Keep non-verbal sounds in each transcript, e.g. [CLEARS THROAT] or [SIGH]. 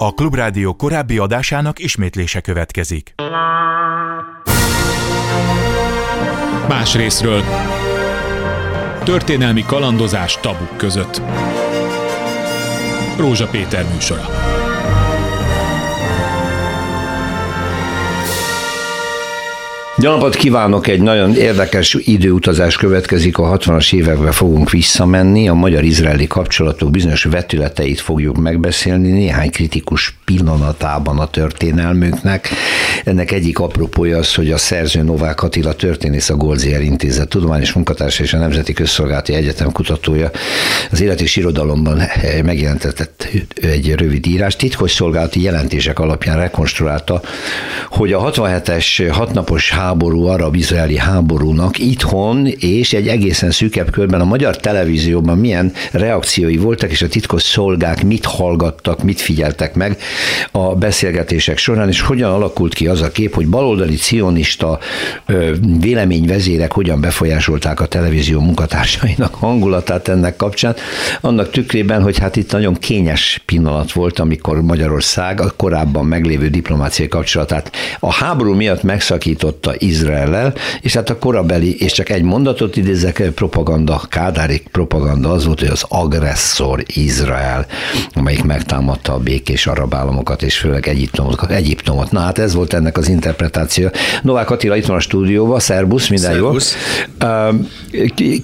A Klubrádió korábbi adásának ismétlése következik. Más részről. Történelmi kalandozás tabuk között. Rózsa Péter műsora. Jó napot kívánok! Egy nagyon érdekes időutazás következik. A 60-as évekbe fogunk visszamenni. A magyar-izraeli kapcsolatok bizonyos vetületeit fogjuk megbeszélni. Néhány kritikus pillanatában a történelmünknek. Ennek egyik apropója az, hogy a szerző Novák Attila történész a Goldzier Intézet tudományos munkatársa és a Nemzeti Közszolgálati Egyetem kutatója az élet és irodalomban megjelentetett egy rövid írás. Titkos szolgálati jelentések alapján rekonstruálta, hogy a 67-es hatnapos háború, arab-izraeli háborúnak itthon és egy egészen szűkebb körben a magyar televízióban milyen reakciói voltak, és a titkos szolgák mit hallgattak, mit figyeltek meg a beszélgetések során, és hogyan alakult ki az a kép, hogy baloldali cionista véleményvezérek hogyan befolyásolták a televízió munkatársainak [LAUGHS] hangulatát ennek kapcsán, annak tükrében, hogy hát itt nagyon kényes pillanat volt, amikor Magyarország a korábban meglévő diplomáciai kapcsolatát a háború miatt megszakította Izraellel, és hát a korabeli, és csak egy mondatot idézek, propaganda, kádári propaganda az volt, hogy az agresszor Izrael, amelyik megtámadta a békés arab államokat, és főleg Egyiptomot. Egyiptomot. Na hát ez volt ennek az interpretáció. Novák Attila itt van a stúdióban, szervusz, minden Szervusz. jó.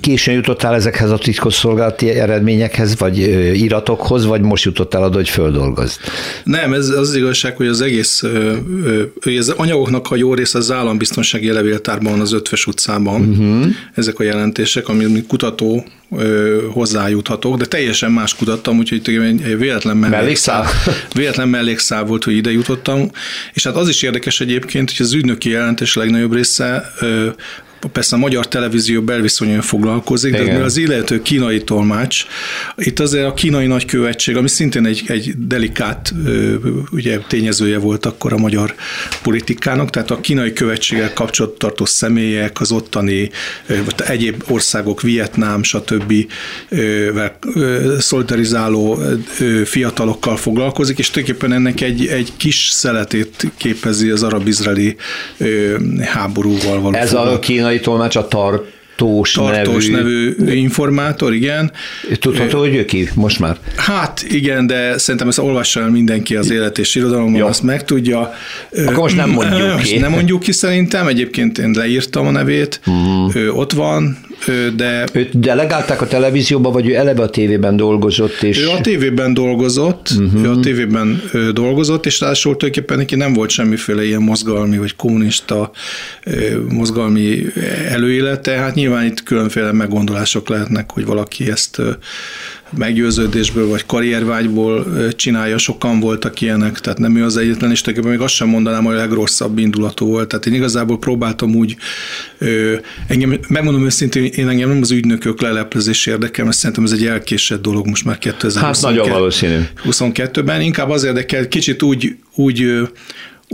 Későn jutottál ezekhez a titkosszolgálati eredményekhez, vagy iratokhoz, vagy most jutottál oda, hogy földolgozd? Nem, ez az igazság, hogy az egész, hogy az anyagoknak a jó része az állambiztonsági levéltárban az Ötves utcában, uh-huh. ezek a jelentések, amit kutató hozzájuthatok, de teljesen más kutattam, úgyhogy egy véletlen mellékszál, [LAUGHS] véletlen mellékszál volt, hogy ide jutottam, és hát az is érdekes egyébként, hogy az ügynöki jelentés legnagyobb része persze a magyar televízió belviszonyon foglalkozik, Igen. de az illető kínai tolmács, itt azért a kínai nagykövetség, ami szintén egy, egy delikát ugye, tényezője volt akkor a magyar politikának, tehát a kínai követséggel kapcsolattartó személyek, az ottani vagy egyéb országok, Vietnám, stb. szolidarizáló fiatalokkal foglalkozik, és tulajdonképpen ennek egy, egy kis szeletét képezi az arab-izraeli háborúval való. Ez a kínai kínai tolmács a tart Tartós, Tartós nevű, nevű informátor, igen. Tudható, hogy ő ki most már? Hát igen, de szerintem ezt olvassa el mindenki az élet és irodalomban, azt megtudja. Akkor most nem mondjuk [CLEARS THROAT] ki. Nem mondjuk ki szerintem, egyébként én leírtam a nevét, uh-huh. ő ott van, de... Őt delegálták a televízióba, vagy ő eleve a tévében dolgozott? És... Ő a tévében dolgozott, uh-huh. ő a tévében dolgozott, és ráadásul tulajdonképpen neki nem volt semmiféle ilyen mozgalmi, vagy kommunista mozgalmi előélete, hát nyilván itt különféle meggondolások lehetnek, hogy valaki ezt meggyőződésből vagy karriervágyból csinálja, sokan voltak ilyenek, tehát nem ő az egyetlen, és tulajdonképpen még azt sem mondanám, hogy a legrosszabb indulatú volt. Tehát én igazából próbáltam úgy, engem, megmondom őszintén, én engem nem az ügynökök leleplezés érdekel, mert szerintem ez egy elkésett dolog most már 2022. Hát nagyon valószínű. 22-ben, inkább az érdekel, kicsit úgy, úgy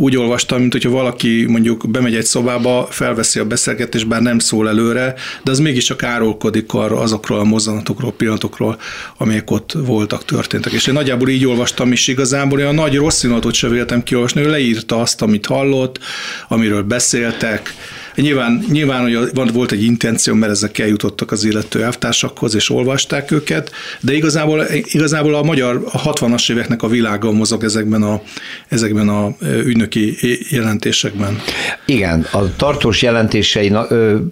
úgy olvastam, mint hogyha valaki mondjuk bemegy egy szobába, felveszi a beszélgetést, bár nem szól előre, de az mégiscsak árulkodik arra azokról a mozzanatokról, pillanatokról, amelyek ott voltak, történtek. És én nagyjából így olvastam is igazából, olyan nagy rossz se véltem kiolvasni, ő leírta azt, amit hallott, amiről beszéltek, Nyilván, nyilván hogy volt egy intenció, mert ezek eljutottak az illető elvtársakhoz, és olvasták őket, de igazából, igazából a magyar a 60-as éveknek a világa mozog ezekben a, ezekben a ügynöki jelentésekben. Igen, a tartós jelentései,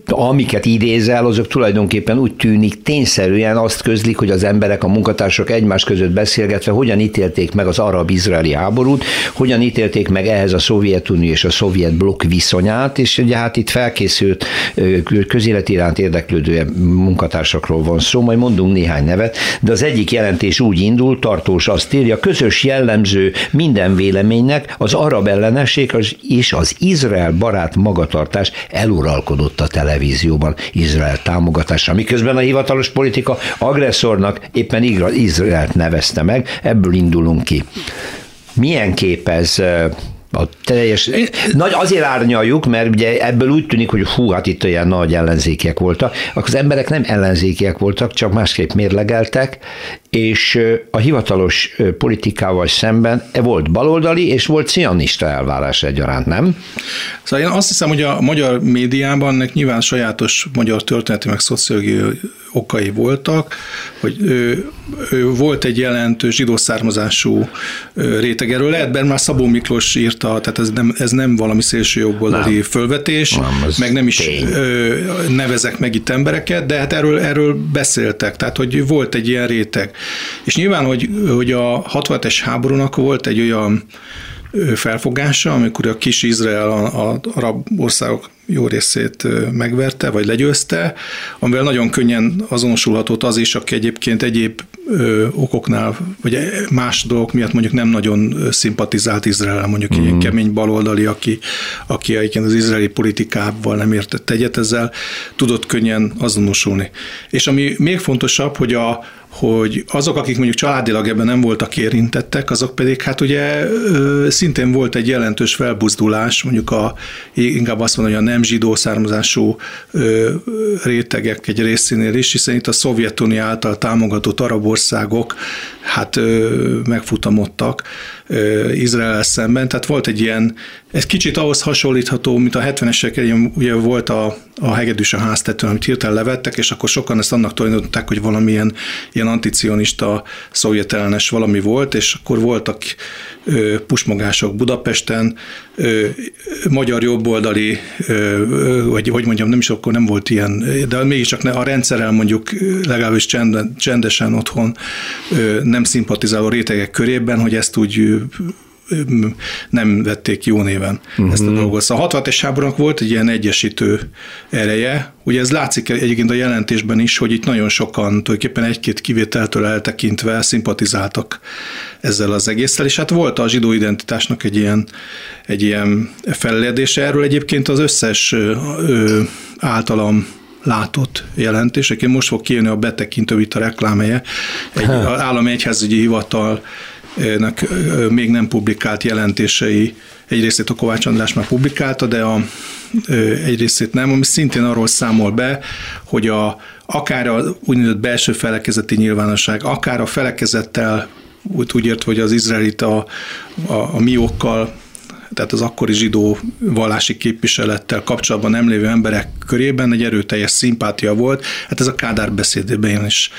amiket idézel, azok tulajdonképpen úgy tűnik tényszerűen azt közlik, hogy az emberek, a munkatársak egymás között beszélgetve hogyan ítélték meg az arab-izraeli háborút, hogyan ítélték meg ehhez a Szovjetunió és a szovjet blokk viszonyát, és ugye hát itt felkészült közéleti iránt érdeklődő munkatársakról van szó, majd mondunk néhány nevet, de az egyik jelentés úgy indul, tartós azt írja, közös jellemző minden véleménynek az arab ellenesség és az Izrael barát magatartás eluralkodott a televízióban Izrael támogatása, miközben a hivatalos politika agresszornak éppen Izraelt nevezte meg, ebből indulunk ki. Milyen kép ez A teljes, nagy azért árnyaljuk, mert ugye ebből úgy tűnik, hogy hú, hát itt olyan nagy ellenzékiek voltak. Akkor az emberek nem ellenzékiek voltak, csak másképp mérlegeltek, és a hivatalos politikával szemben volt baloldali, és volt cionista elvárás egyaránt, nem? Szóval én azt hiszem, hogy a magyar médiában ennek nyilván sajátos magyar történeti meg szociológiai okai voltak, hogy ő, ő volt egy jelentős zsidó származású réteg. Erről lehet, mert már Szabó Miklós írta, tehát ez nem, ez nem valami szélső jobboldali nem. fölvetés, nem, meg nem is tény. nevezek meg itt embereket, de hát erről, erről beszéltek, tehát hogy volt egy ilyen réteg. És nyilván, hogy, hogy a 67-es háborúnak volt egy olyan felfogása, amikor a kis Izrael a, a arab országok jó részét megverte, vagy legyőzte, amivel nagyon könnyen azonosulhatott az is, aki egyébként egyéb okoknál, vagy más dolgok miatt mondjuk nem nagyon szimpatizált Izrael, mondjuk mm-hmm. ilyen mhm. kemény baloldali, aki, aki egyébként az izraeli politikával nem értett egyet ezzel, tudott könnyen azonosulni. És ami még fontosabb, hogy a, hogy azok, akik mondjuk családilag ebben nem voltak érintettek, azok pedig hát ugye szintén volt egy jelentős felbuzdulás, mondjuk a, inkább azt mondom, hogy a nem zsidó származású rétegek egy részénél is, hiszen itt a Szovjetunió által támogatott arab országok hát megfutamodtak Izrael szemben, tehát volt egy ilyen, ez kicsit ahhoz hasonlítható, mint a 70-esek ugye volt a, a hegedűs a háztetőn, amit hirtelen levettek, és akkor sokan ezt annak tulajdonították, hogy valamilyen ilyen anticionista, szovjetellenes valami volt, és akkor voltak ö, pusmogások Budapesten, ö, magyar jobboldali, ö, vagy hogy mondjam, nem is akkor nem volt ilyen, de mégiscsak a rendszerrel mondjuk legalábbis csendesen otthon ö, nem szimpatizáló rétegek körében, hogy ezt úgy nem vették jó néven uh-huh. ezt a dolgot. Szóval a 66-es háborúnak volt egy ilyen egyesítő ereje, ugye ez látszik egyébként a jelentésben is, hogy itt nagyon sokan tulajdonképpen egy-két kivételtől eltekintve szimpatizáltak ezzel az egésszel, és hát volt a zsidó identitásnak egy ilyen, egy ilyen felledése. Erről egyébként az összes ö, általam látott jelentés. Egyébként most fog kijönni a betekintő itt a reklámhelye. Egy állami egyházügyi hivatal még nem publikált jelentései, egy részét a Kovács András már publikálta, de a, egy részét nem, ami szintén arról számol be, hogy a, akár a úgynevezett belső felekezeti nyilvánosság, akár a felekezettel úgy, úgy ért, hogy az izraelit a, a, a miókkal tehát az akkori zsidó vallási képviselettel kapcsolatban nem lévő emberek körében egy erőteljes szimpátia volt. Hát ez a Kádár beszédében is,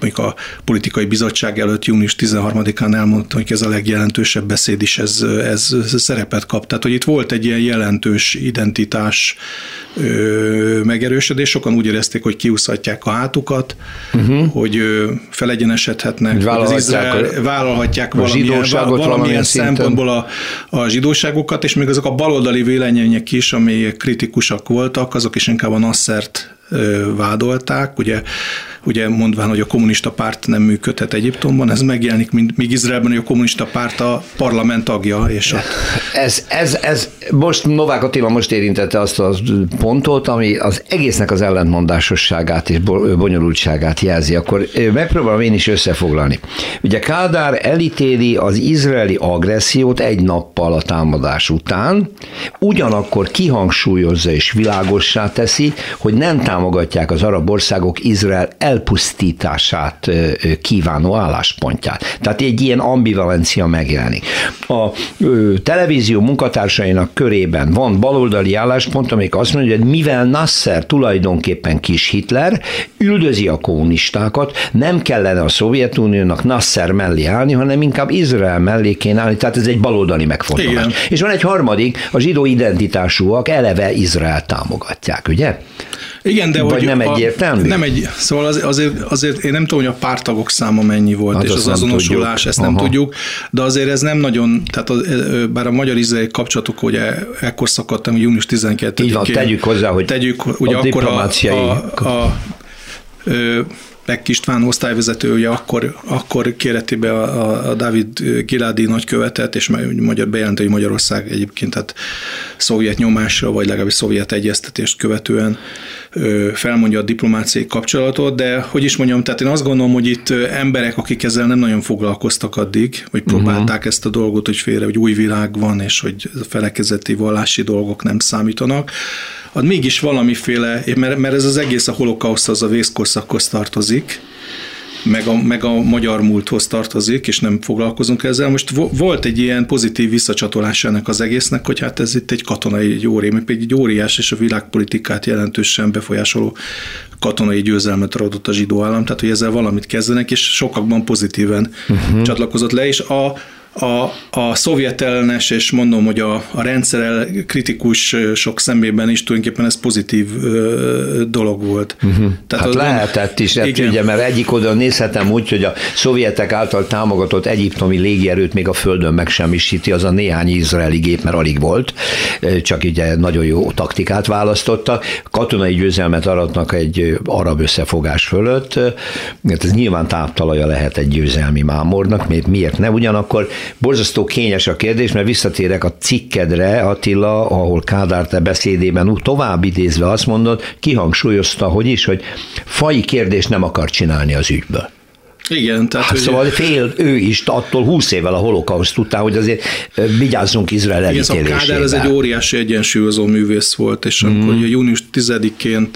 mondjuk a politikai bizottság előtt június 13-án elmondta, hogy ez a legjelentősebb beszéd is ez, ez szerepet kap. Tehát, hogy itt volt egy ilyen jelentős identitás ö, megerősödés, sokan úgy érezték, hogy kiúszhatják a hátukat, uh-huh. hogy ö, felegyenesedhetnek, hogy az Izrael, vállalhatják a valamilyen, valamilyen szempontból a, a zsidóságot, újságokat, és még azok a baloldali vélemények is, amelyek kritikusak voltak, azok is inkább a Nassert vádolták, ugye, ugye mondván, hogy a kommunista párt nem működhet Egyiptomban, ez megjelenik, mint, míg Izraelben, hogy a kommunista párt a parlament tagja. És ott... ez, ez, ez, most Novák Attila most érintette azt a pontot, ami az egésznek az ellentmondásosságát és bonyolultságát jelzi. Akkor megpróbálom én is összefoglalni. Ugye Kádár elítéli az izraeli agressziót egy nappal a támadás után, ugyanakkor kihangsúlyozza és világossá teszi, hogy nem támogatják az arab országok Izrael elpusztítását kívánó álláspontját. Tehát egy ilyen ambivalencia megjelenik. A televízió munkatársainak körében van baloldali álláspont, amelyik azt mondja, hogy mivel Nasser tulajdonképpen kis Hitler, üldözi a kommunistákat, nem kellene a Szovjetuniónak Nasser mellé állni, hanem inkább Izrael mellé kéne állni, tehát ez egy baloldali megfontolás. Igen. És van egy harmadik, a zsidó identitásúak eleve Izrael támogatják, ugye? Igen, de Vagy hogy nem egyértelmű? Nem egy, szóval az, azért, azért én nem tudom, hogy a pártagok száma mennyi volt, hát és az azonosulás, tudjuk. ezt nem Aha. tudjuk, de azért ez nem nagyon, tehát az, bár a magyar izraeli kapcsolatok ugye ekkor szakadtam, június 12-én. Így van, tegyük hozzá, hogy tegyük, ugye a akkor a, a, a, a Beck István osztályvezető ugye akkor, akkor kéreti be a, a David Giládi nagykövetet, és magyar bejelenti, hogy Magyarország egyébként hát szovjet nyomásra, vagy legalábbis szovjet egyeztetést követően felmondja a diplomáciai kapcsolatot, de hogy is mondjam, tehát én azt gondolom, hogy itt emberek, akik ezzel nem nagyon foglalkoztak addig, vagy próbálták uh-huh. ezt a dolgot, hogy félre, hogy új világ van, és hogy a felekezeti vallási dolgok nem számítanak, az mégis valamiféle, mert, mert ez az egész a holokauszt, az a vészkorszakhoz tartozik, meg a, meg a magyar múlthoz tartozik, és nem foglalkozunk ezzel. Most volt egy ilyen pozitív visszacsatolás ennek az egésznek, hogy hát ez itt egy katonai egy óri, egy óriás és a világpolitikát jelentősen befolyásoló katonai győzelmet adott a zsidó állam, tehát hogy ezzel valamit kezdenek, és sokakban pozitíven uh-huh. csatlakozott le, és a, a, a szovjet ellenes, és mondom, hogy a, a rendszer kritikus sok szemében is tulajdonképpen ez pozitív ö, dolog volt. Uh-huh. Tehát hát lehetett is, hát ugye, mert egyik oda nézhetem úgy, hogy a szovjetek által támogatott egyiptomi légierőt még a földön megsemmisíti, az a néhány izraeli gép, mert alig volt, csak ugye nagyon jó taktikát választottak. Katonai győzelmet aratnak egy arab összefogás fölött, hát ez nyilván táptalaja lehet egy győzelmi mámornak, miért ne? Ugyanakkor Borzasztó kényes a kérdés, mert visszatérek a cikkedre, Attila, ahol Kádár te beszédében tovább idézve azt mondod, kihangsúlyozta, hogy is, hogy fai kérdést nem akar csinálni az ügyből. Igen, tehát... Hát, szóval fél ő is attól 20 évvel a holokauszt után, hogy azért vigyázzunk Izrael. Igen, szóval Kádár ez egy óriási egyensúlyozó művész volt, és mm. akkor ugye június 10-én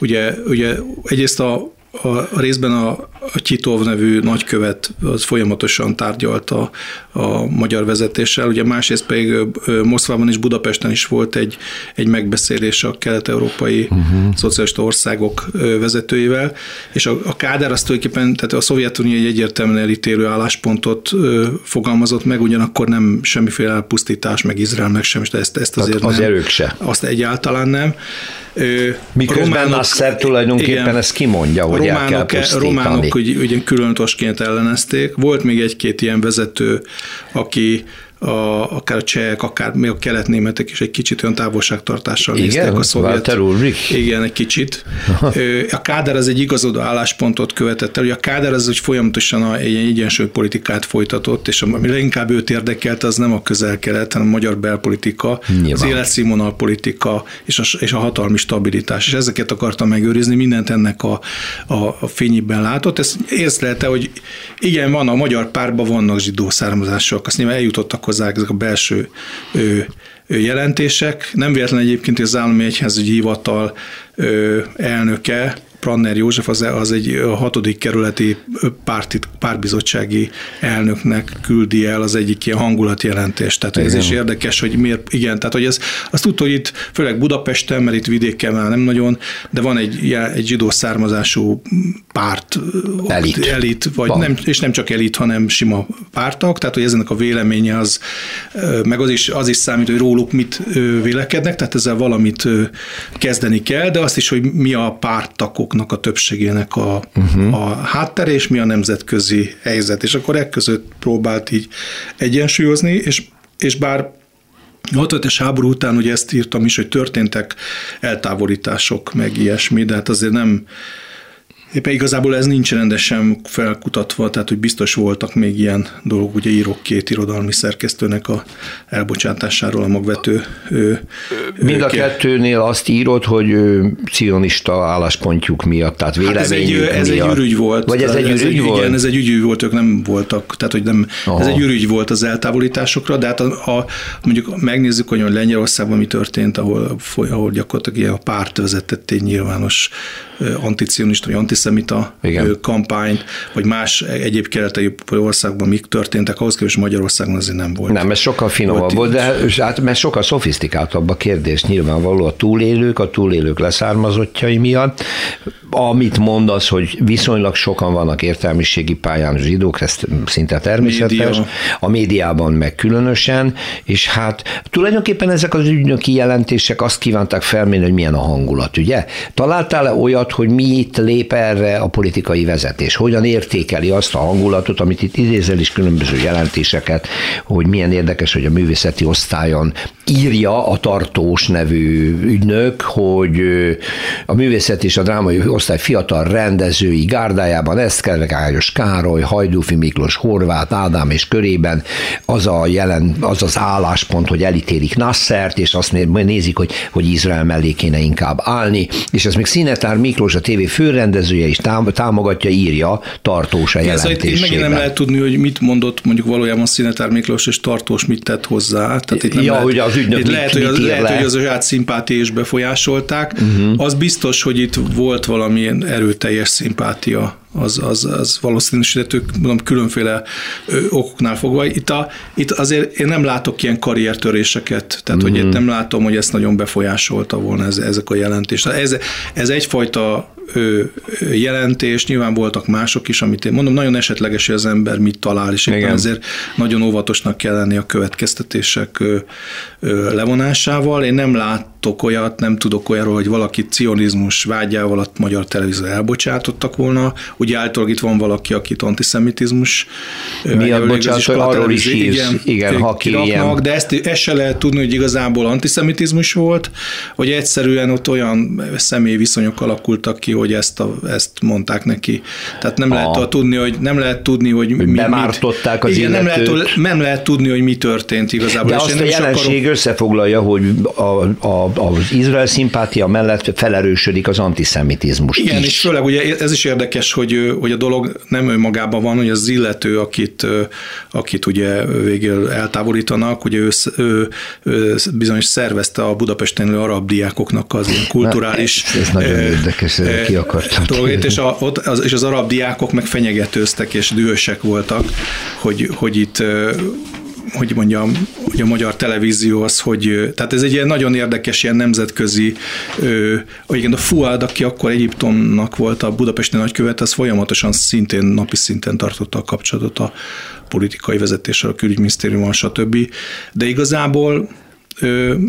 ugye, ugye egyrészt a a, a részben a, a Kitov nevű nagykövet az folyamatosan tárgyalta a magyar vezetéssel, ugye másrészt pedig Moszkvában és Budapesten is volt egy, egy megbeszélés a kelet-európai uh-huh. szocialista országok vezetőivel, és a, a Kádár azt tulajdonképpen, tehát a Szovjetunió egy egyértelműen elítélő álláspontot fogalmazott meg, ugyanakkor nem semmiféle elpusztítás, meg Izrael, meg sem, ezt, ezt azért tehát az nem. erők se. Azt egyáltalán nem. Miközben románok, Nasser tulajdonképpen igen, ezt kimondja, hogy románok, el kell pusztítani. Románok ugye, ugye külön ellenezték. Volt még egy-két ilyen vezető, aki a, akár a csehek, akár még a keletnémetek is egy kicsit olyan távolságtartással igen, néztek a szovjet. Igen, egy kicsit. A Káder az egy igazodó álláspontot követett el, hogy a Káder az, hogy folyamatosan egy egyensúly politikát folytatott, és ami leginkább őt érdekelt, az nem a közel-kelet, hanem a magyar belpolitika, Nyilván. az életszínvonal politika és a, és a hatalmi stabilitás. És ezeket akarta megőrizni, mindent ennek a, a, a fényében látott. Ez észlelte, hogy igen, van a magyar párban vannak zsidó származások, azt nyilván eljutottak hozzá ezek a belső jelentések. Nem véletlen egyébként, hogy az állami egyházügyi hivatal elnöke Pranner József az, az egy hatodik kerületi párti, párbizottsági elnöknek küldi el az egyik ilyen hangulatjelentést. Tehát igen. ez is érdekes, hogy miért, igen, tehát hogy ez, azt tudta, hogy itt főleg Budapesten, mert itt vidéken már nem nagyon, de van egy, egy zsidó származású párt, elit, elit vagy nem, és nem csak elit, hanem sima pártak, tehát hogy ezenek a véleménye az, meg az is, az is számít, hogy róluk mit vélekednek, tehát ezzel valamit kezdeni kell, de azt is, hogy mi a pártakok országoknak a többségének a, uh-huh. a háttere, és mi a nemzetközi helyzet. És akkor ekközött próbált így egyensúlyozni, és, és bár a 65 háború után ugye ezt írtam is, hogy történtek eltávolítások, meg ilyesmi, de hát azért nem, Éppen igazából ez nincs rendesen felkutatva, tehát hogy biztos voltak még ilyen dolgok, ugye írok két irodalmi szerkesztőnek a elbocsátásáról a magvető. Mind a kettőnél azt írod, hogy cionista álláspontjuk miatt, tehát véleményük hát ez egy, ez egy ürügy volt. Vagy ez egy ürügy egy, volt? Igen, ez egy ürügy volt, ők nem voltak, tehát hogy nem, Aha. ez egy ürügy volt az eltávolításokra, de hát a, a, mondjuk megnézzük, hogy Lengyelországban mi történt, ahol, ahol gyakorlatilag ilyen a párt vezetett egy nyilvános anticionista vagy antiszemita Igen. kampányt, vagy más egyéb keleti országban mik történtek, ahhoz képest Magyarországon azért nem volt. Nem, ez sokkal finomabb volt, de hát, mert sokkal szofisztikáltabb a kérdés nyilvánvaló a túlélők, a túlélők leszármazottjai miatt. Amit mondasz, hogy viszonylag sokan vannak értelmiségi pályán zsidók, ez szinte természetes, Média. a médiában meg különösen, és hát tulajdonképpen ezek az ügynöki jelentések azt kívánták felmérni, hogy milyen a hangulat, ugye? Találtál-e olyat, hangulat, hogy mi itt lép erre a politikai vezetés, hogyan értékeli azt a hangulatot, amit itt idézel is különböző jelentéseket, hogy milyen érdekes, hogy a művészeti osztályon írja a tartós nevű ügynök, hogy a művészet és a drámai osztály fiatal rendezői gárdájában Esztergályos Károly, Hajdúfi Miklós, Horváth, Ádám és körében az a jelen, az az álláspont, hogy elítélik Nassert, és azt nézik, hogy, hogy Izrael mellé kéne inkább állni, és ez még Színetár Miklós, a tévé főrendezője is támogatja, írja tartós a jelentésében. Én megint nem lehet tudni, hogy mit mondott mondjuk valójában Színetár Miklós és tartós mit tett hozzá. Tehát itt nem ja, lehet, hogy az ügynök itt mit, lehet, hogy az, lehet, hogy az saját szimpátia is befolyásolták. Uh-huh. Az biztos, hogy itt volt valamilyen erőteljes szimpátia az, az, az valószínűsíthető, mondom, különféle okoknál fogva. Itt, a, itt azért én nem látok ilyen karriertöréseket, tehát mm-hmm. hogy itt nem látom, hogy ezt nagyon befolyásolta volna ez, ezek a jelentés. Ez, ez egyfajta jelentés, nyilván voltak mások is, amit én mondom, nagyon esetleges, hogy az ember mit talál, és éppen ezért nagyon óvatosnak kell lenni a következtetések levonásával. Én nem látok olyat, nem tudok olyanról, hogy valaki cionizmus vágyával a magyar televízió elbocsátottak volna. Ugye általában itt van valaki, akit antiszemitizmus miatt bocsánat, arról is hívsz, igen, igen ha kiraknak, de ezt, ezt se lehet tudni, hogy igazából antiszemitizmus volt, vagy egyszerűen ott olyan személyi viszonyok alakultak ki, hogy ezt, a, ezt mondták neki. Tehát nem a, lehet tudni, hogy nem lehet tudni, hogy, hogy mi, bemártották az igen, nem lehet, nem lehet tudni, hogy mi történt igazából. De azt a jelenség akarom... összefoglalja, hogy a, a, az Izrael szimpátia mellett felerősödik az antiszemitizmus Igen, is. és főleg ugye ez is érdekes, hogy, hogy a dolog nem önmagában van, hogy az illető, akit, akit ugye végül eltávolítanak, ugye ő, ő, ő bizonyos szervezte a Budapesten arab diákoknak az ilyen kulturális... Na, ez, ez nagyon érdekes, ki akartam. Dolgét, és, a, ott, az, és az arab diákok meg fenyegetőztek és dühösek voltak, hogy, hogy itt hogy mondjam, hogy a magyar televízió az, hogy, tehát ez egy ilyen nagyon érdekes, ilyen nemzetközi, hogy igen, a Fuad, aki akkor Egyiptomnak volt a budapesti nagykövet, az folyamatosan szintén, napi szinten tartotta a kapcsolatot a politikai vezetéssel, a külügyminisztériummal, stb. De igazából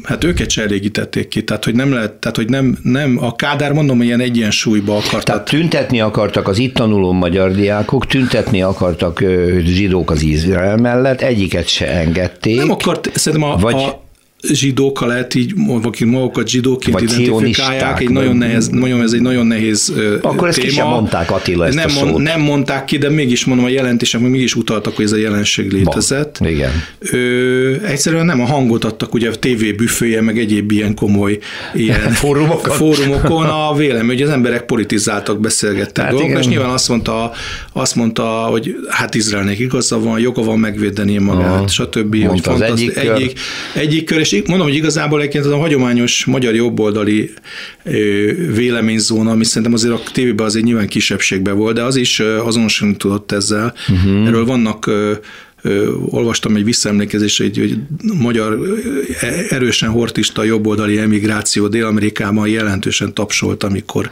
hát őket se elégítették ki, tehát hogy nem lehet, tehát hogy nem, nem a Kádár mondom, ilyen egyensúlyba akartak. Tehát tüntetni akartak az itt tanuló magyar diákok, tüntetni akartak zsidók az Izrael mellett, egyiket se engedték. Nem akart, szerintem a, vagy... a zsidókkal lehet így, akik magukat zsidóként Vagy identifikálják, egy nagyon nehéz, nagyon, ez egy nagyon nehéz Akkor ezt téma. ki sem mondták Attila ezt nem, a szót. nem mondták ki, de mégis mondom, a jelentések mégis utaltak, hogy ez a jelenség létezett. Ba, igen. Ö, egyszerűen nem a hangot adtak, ugye a TV büfője, meg egyéb ilyen komoly ilyen [LAUGHS] fórumokon. fórumokon a vélemény, hogy az emberek politizáltak, beszélgettek hát dolgok, és nyilván azt mondta, azt mondta, hogy hát Izraelnek igaza van, joga van megvédeni magát, Aha. stb. Mondta hogy az egyik, egyik, egyik kör, és mondom, hogy igazából egyébként az a hagyományos magyar jobboldali véleményzóna, ami szerintem azért a tévében azért nyilván kisebbségben volt, de az is azonosulni tudott ezzel. Uh-huh. Erről vannak olvastam egy visszaemlékezést, hogy, hogy magyar erősen hortista jobboldali emigráció Dél-Amerikában jelentősen tapsolt, amikor,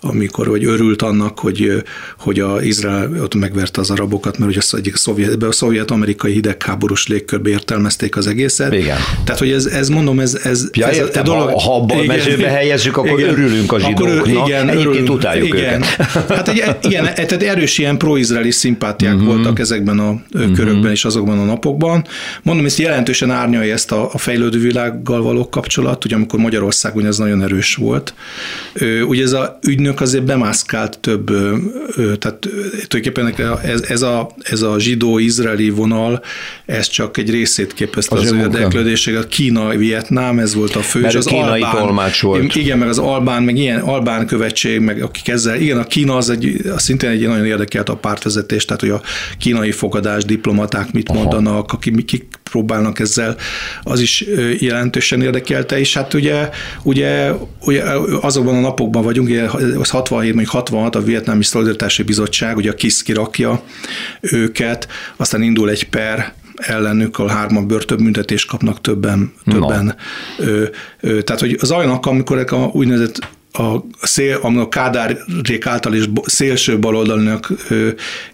amikor vagy örült annak, hogy, hogy a Izrael ott megverte az arabokat, mert ugye az egyik szovjet, a szovjet-amerikai hidegháborús légkörbe értelmezték az egészet. Igen. Tehát, hogy ez, ez mondom, ez, ez, ja, ez értem, a dolog, ha, ha abba a mezőbe helyezzük, akkor igen, örülünk a zsidóknak, akkor, igen, egyébként utáljuk igen. őket. Hát egy, igen, tehát erős ilyen pro-izraeli szimpátiák uh-huh. voltak ezekben a uh-huh. körökben és azokban a napokban. Mondom, ezt jelentősen árnyalja ezt a, a fejlődő világgal való kapcsolat, ugye amikor Magyarországon ez nagyon erős volt. Ugye ez a ügynök azért bemászkált több, tehát tulajdonképpen ez, ez, a, ez a zsidó-izraeli vonal, ez csak egy részét képezte az, az érdeklődéség. A Kína, Vietnám, ez volt a fő, Mert és az kínai albán, volt. Igen, meg az albán, meg ilyen albán követség, meg akik ezzel, igen, a Kína az egy, az szintén egy nagyon érdekelt a pártvezetés, tehát hogy a kínai fogadás, diplomaták mit mondanak, akik, kik próbálnak ezzel, az is jelentősen érdekelte, és hát ugye, ugye, ugye azokban a napokban vagyunk, ugye az 67, mondjuk 66 a Vietnámi Szolidaritási Bizottság, ugye a KISZ kirakja őket, aztán indul egy per, ellenük, a hárman börtönbüntetést kapnak többen. többen. Ö, ö, tehát, hogy az olyanok, amikor a úgynevezett a, szél, a Kádárék által is szélső baloldalnak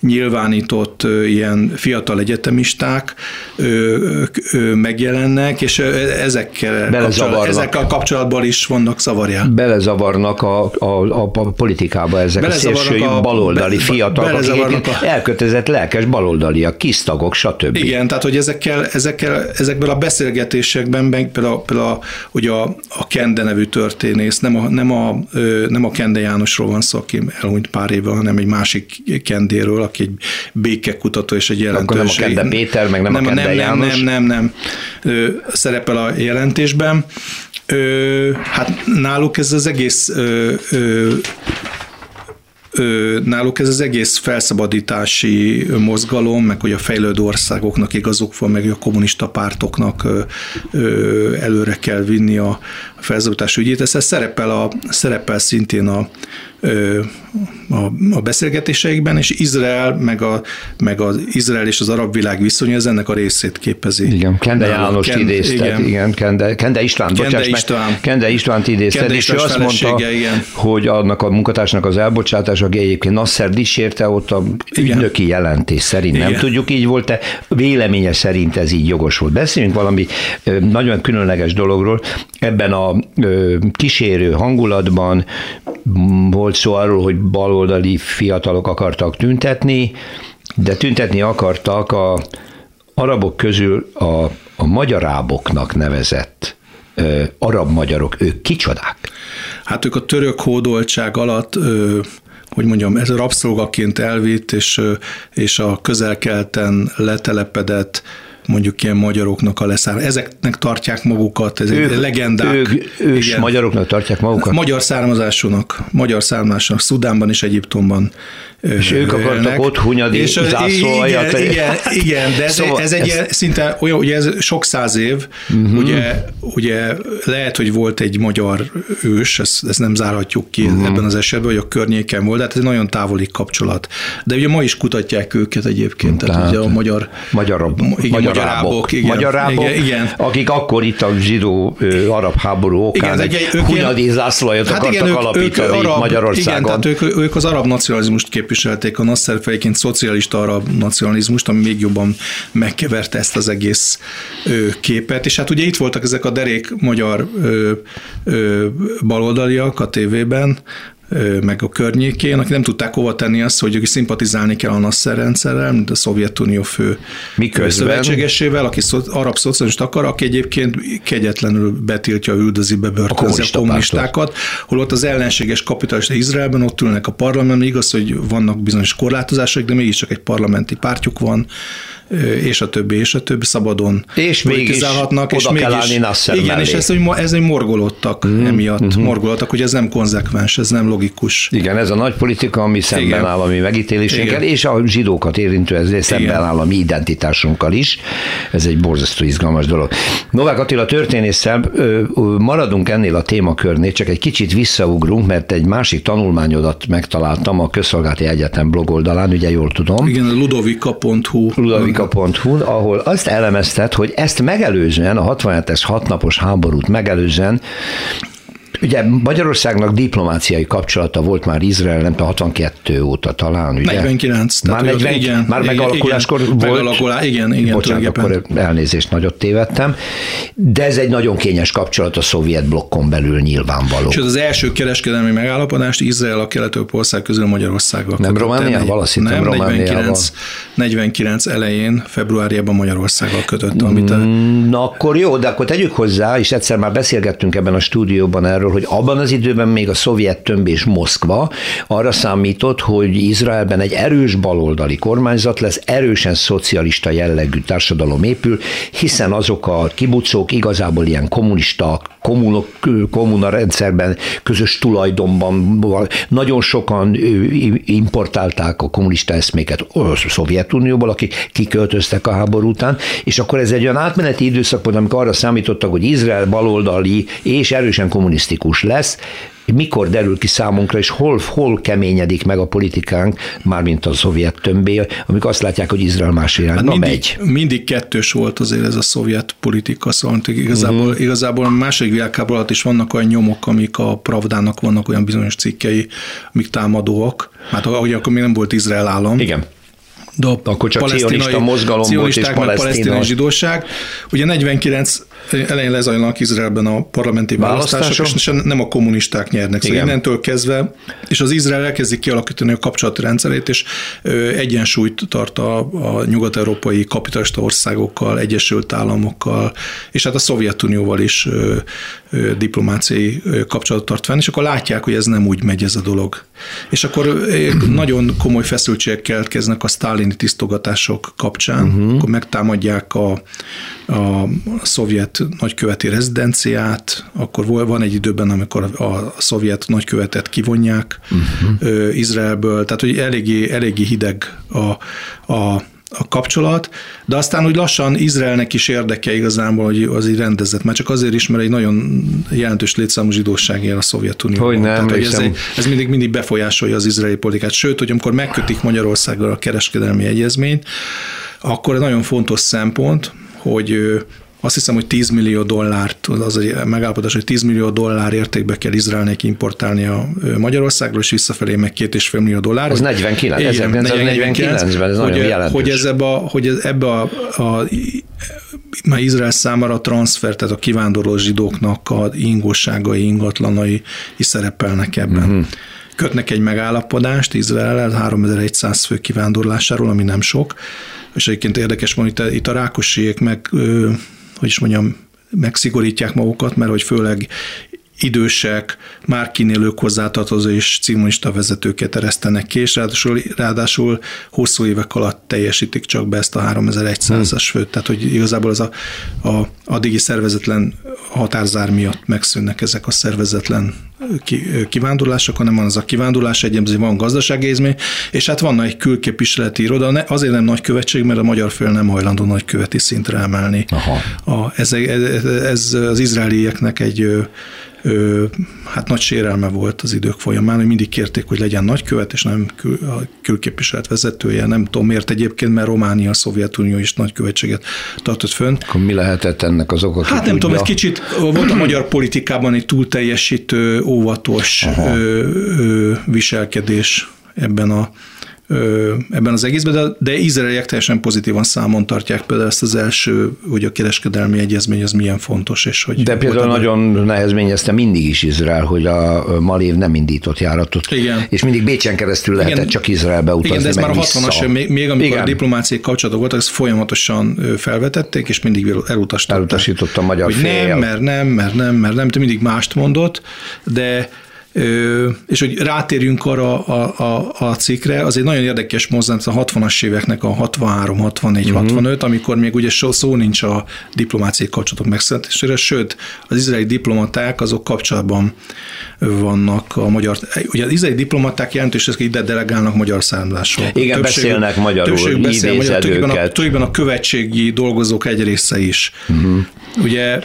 nyilvánított ilyen fiatal egyetemisták megjelennek, és ezekkel, kapcsolat, ezekkel kapcsolatban is vannak szavarják. Belezavarnak a, a, a, a politikába ezek a szélső a, baloldali be, fiatalok, akik a, elkötelezett lelkes baloldaliak, kisztagok, stb. Igen, tehát hogy ezekkel, ezekkel, ezekből a beszélgetésekben, például, például hogy a, a Kende nevű történész, nem a, nem a nem a Kende Jánosról van szó, aki elhunyt pár éve, hanem egy másik Kendéről, aki egy békekutató és egy jelentős. Akkor nem a Kende Péter, meg nem, nem a Kende nem, János? Nem, nem, nem, nem. Szerepel a jelentésben. Hát náluk ez az egész náluk ez az egész felszabadítási mozgalom, meg hogy a fejlődő országoknak igazuk van, meg a kommunista pártoknak előre kell vinni a felszabadítás ügyét. Ez szerepel, a, szerepel szintén a, a, a beszélgetéseikben, és Izrael, meg, a, meg az Izrael és az arab világ viszonya, ez ennek a részét képezi. Igen, Kende János Ken, idézted, igen, igen Kende, Kende István, Kende bocsáss István, meg, Kende Istvánt idézted, Kende és ő azt mondta, igen. hogy annak a munkatársnak az elbocsátása, aki egyébként Nasser dicsérte, ott a ügynöki jelentés szerint, igen. nem tudjuk, így volt-e, véleménye szerint ez így jogos volt. Beszéljünk valami nagyon különleges dologról, ebben a kísérő hangulatban volt szó arról, hogy baloldali fiatalok akartak tüntetni, de tüntetni akartak a arabok közül a, a magyaráboknak nevezett ö, arab magyarok, ők kicsodák? Hát ők a török hódoltság alatt ö, hogy mondjam, ez rabszolgaként elvitt, és, és a közelkelten letelepedett mondjuk ilyen magyaroknak a leszáll. Ezeknek tartják magukat, ez ők, legendák. Ők, ős igen. magyaroknak tartják magukat? Magyar származásúnak, magyar származásúnak, Szudánban és Egyiptomban és ők akartak ott hunyadi és zászlóajat. Igen, igen, igen, de ez, szóval ez egy ez... szinte olyan, ugye ez sok száz év, uh-huh. ugye, ugye lehet, hogy volt egy magyar ős, ezt, ezt nem zárhatjuk ki uh-huh. ebben az esetben, hogy a környéken volt, de hát ez nagyon távoli kapcsolat. De ugye ma is kutatják őket egyébként, tehát, tehát ugye a magyar, magyar, igen, magyar rábok, igen, magyar rábok igen, igen. akik akkor itt a zsidó arab háború okán igen, egy, egy hunyadi zászlóajat hát akartak igen, alapítani ők, ők arab, Magyarországon. Igen, tehát ők, ők az arab nacionalizmust képviselték a Nasser fejként szocialista arab nacionalizmust, ami még jobban megkeverte ezt az egész ö, képet. És hát ugye itt voltak ezek a derék magyar ö, ö, baloldaliak a tévében, meg a környékén, akik nem tudták hova tenni azt, hogy ők szimpatizálni kell a Nasser rendszerrel, mint a Szovjetunió fő Miközben? szövetségesével, aki szó, arab szocialist akar, aki egyébként kegyetlenül betiltja, üldözi be börtönzi a, a kommunistákat, holott az ellenséges kapitalista Izraelben ott ülnek a parlamentben, igaz, hogy vannak bizonyos korlátozások, de mégiscsak egy parlamenti pártjuk van, és a többi, és a többi szabadon és mégis oda és Nasser Igen, mellé. és ez, hogy ez egy morgolódtak mm, emiatt, mm morgolódtak, hogy ez nem konzekvens, ez nem logikus. Igen, ez a nagy politika, ami szemben Igen. áll a mi megítélésünkkel, és a zsidókat érintő ezért szemben Igen. áll a mi identitásunkkal is. Ez egy borzasztó izgalmas dolog. Novák Attila történésszel maradunk ennél a témakörnél, csak egy kicsit visszaugrunk, mert egy másik tanulmányodat megtaláltam a Közszolgálati Egyetem blog oldalán, ugye jól tudom. Igen, ludovika.hu. Ludovika politika.hu, ahol azt elemezted, hogy ezt megelőzően, a 67-es hatnapos háborút megelőzően Ugye Magyarországnak diplomáciai kapcsolata volt már Izrael, nem tudom, 62 óta talán, ugye? 49. Már, 40, igen, már megalakuláskor igen, volt? Megalakulá, igen, igen. Bocsánat, akkor elnézést, nagyot tévedtem. De ez egy nagyon kényes kapcsolat a szovjet blokkon belül nyilvánvaló. És az első kereskedelmi megállapodást Izrael a kelet ország közül Magyarországgal Nem Romániával? Azt hittem nem, 49, 49 elején, februárjában Magyarországgal kötött. Amit a... Na akkor jó, de akkor tegyük hozzá, és egyszer már beszélgettünk ebben a stúdióban erről, hogy abban az időben még a szovjet tömb és Moszkva arra számított, hogy Izraelben egy erős baloldali kormányzat lesz, erősen szocialista jellegű társadalom épül, hiszen azok a kibucok igazából ilyen kommunista, kommunok, kommuna rendszerben, közös tulajdonban nagyon sokan importálták a kommunista eszméket a Szovjetunióból, akik kiköltöztek a háború után, és akkor ez egy olyan átmeneti időszak volt, amikor arra számítottak, hogy Izrael baloldali és erősen kommunisztikus lesz, mikor derül ki számunkra, és hol, hol keményedik meg a politikánk, mármint a szovjet tömbé, amikor azt látják, hogy Izrael más irányba hát mindig, megy. Mindig kettős volt azért ez a szovjet politika, szóval igazából, uh-huh. igazából a második világháború alatt is vannak olyan nyomok, amik a Pravdának vannak olyan bizonyos cikkei, amik támadóak. Hát ahogy akkor még nem volt Izrael állam. Igen de a Akkor csak cionista mozgalom volt és palesztin zsidóság. Ugye 49 elején lezajlanak Izraelben a parlamenti választások, választások, és nem a kommunisták nyernek. Szóval innentől kezdve, és az Izrael elkezdik kialakítani a kapcsolati rendszerét, és egyensúlyt tart a, a nyugat-európai kapitalista országokkal, Egyesült Államokkal, és hát a Szovjetunióval is diplomáciai kapcsolatot tart fenn, és akkor látják, hogy ez nem úgy megy ez a dolog. És akkor [CLEARS THROAT] nagyon komoly feszültségek keletkeznek a sztálini tisztogatások kapcsán, uh-huh. akkor megtámadják a, a szovjet nagyköveti rezidenciát, akkor van egy időben, amikor a szovjet nagykövetet kivonják uh-huh. Izraelből, tehát hogy eléggé, eléggé hideg a, a a kapcsolat, de aztán úgy lassan Izraelnek is érdeke igazából, hogy az így rendezett, már csak azért is, mert egy nagyon jelentős létszámú zsidóság él a Szovjetunióban. Hogy nem, Tehát, hogy ez, egy, ez mindig, mindig befolyásolja az izraeli politikát. Sőt, hogy amikor megkötik Magyarországgal a kereskedelmi egyezményt, akkor egy nagyon fontos szempont, hogy azt hiszem, hogy 10 millió dollárt, az a megállapodás, hogy 10 millió dollár értékbe kell Izraelnek importálni a Magyarországról, és visszafelé meg 2,5 millió dollár. Az 49, 1949-ben, ez hogy, nagyon. Hogy, ez ebbe a, hogy ez ebbe a, a már Izrael számára a transfer, tehát a kivándorló zsidóknak a ingóságai, ingatlanai is szerepelnek ebben. Uh-huh. Kötnek egy megállapodást Izrael 3100 fő kivándorlásáról, ami nem sok, és egyébként érdekes itt, itt a rákosiek meg hogy is mondjam, megszigorítják magukat, mert hogy főleg idősek, már kinélők hozzátartozó és cimonista vezetőket eresztenek ki, és ráadásul, ráadásul hosszú évek alatt teljesítik csak be ezt a 3100-as főt, tehát hogy igazából az a, a addigi szervezetlen határzár miatt megszűnnek ezek a szervezetlen kivándorlások, hanem van az a kivándorlás egyébként van gazdaságézmény, és hát van egy külképviseleti iroda, azért nem nagykövetség, mert a magyar fél nem hajlandó nagyköveti szintre emelni. Aha. A, ez, ez, ez az izraelieknek egy ö, hát nagy sérelme volt az idők folyamán, hogy mindig kérték, hogy legyen nagykövet, és nem kül, a külképviselet vezetője. Nem tudom miért egyébként, mert Románia, a Szovjetunió is nagykövetséget tartott fönn. Akkor mi lehetett ennek az oka? Hát nem tudom, egy kicsit volt a magyar politikában egy túlteljesítő, óvatos ö, ö, viselkedés ebben a ebben az egészben, de, de izraeliek teljesen pozitívan számon tartják például ezt az első, hogy a kereskedelmi egyezmény az milyen fontos. És hogy de például nagyon nehezményezte mindig is Izrael, hogy a Malév nem indított járatot. Igen. És mindig Bécsen keresztül lehetett Igen. csak Izraelbe utazni. Igen, de ez már a 60-as, még, még amikor Igen. a diplomáciai kapcsolatok voltak, ezt folyamatosan felvetették, és mindig elutasították. Elutasította a magyar hogy fél. Nem, mert nem, mert nem, mert nem, mindig mást mondott, de és hogy rátérjünk arra a, a, a cikkre, az egy nagyon érdekes mozzanat a 60-as éveknek a 63, 64, uh-huh. 65, amikor még ugye szó nincs a diplomáciai kapcsolatok megszületésére, sőt, az izraeli diplomaták azok kapcsolatban vannak a magyar, ugye az izraeli diplomaták jelentős, hogy ide delegálnak magyar származásról. Igen, többség, beszélnek magyarul, többség beszél magyar, többségben a, többségben a követségi dolgozók egy része is. Uh-huh. Ugye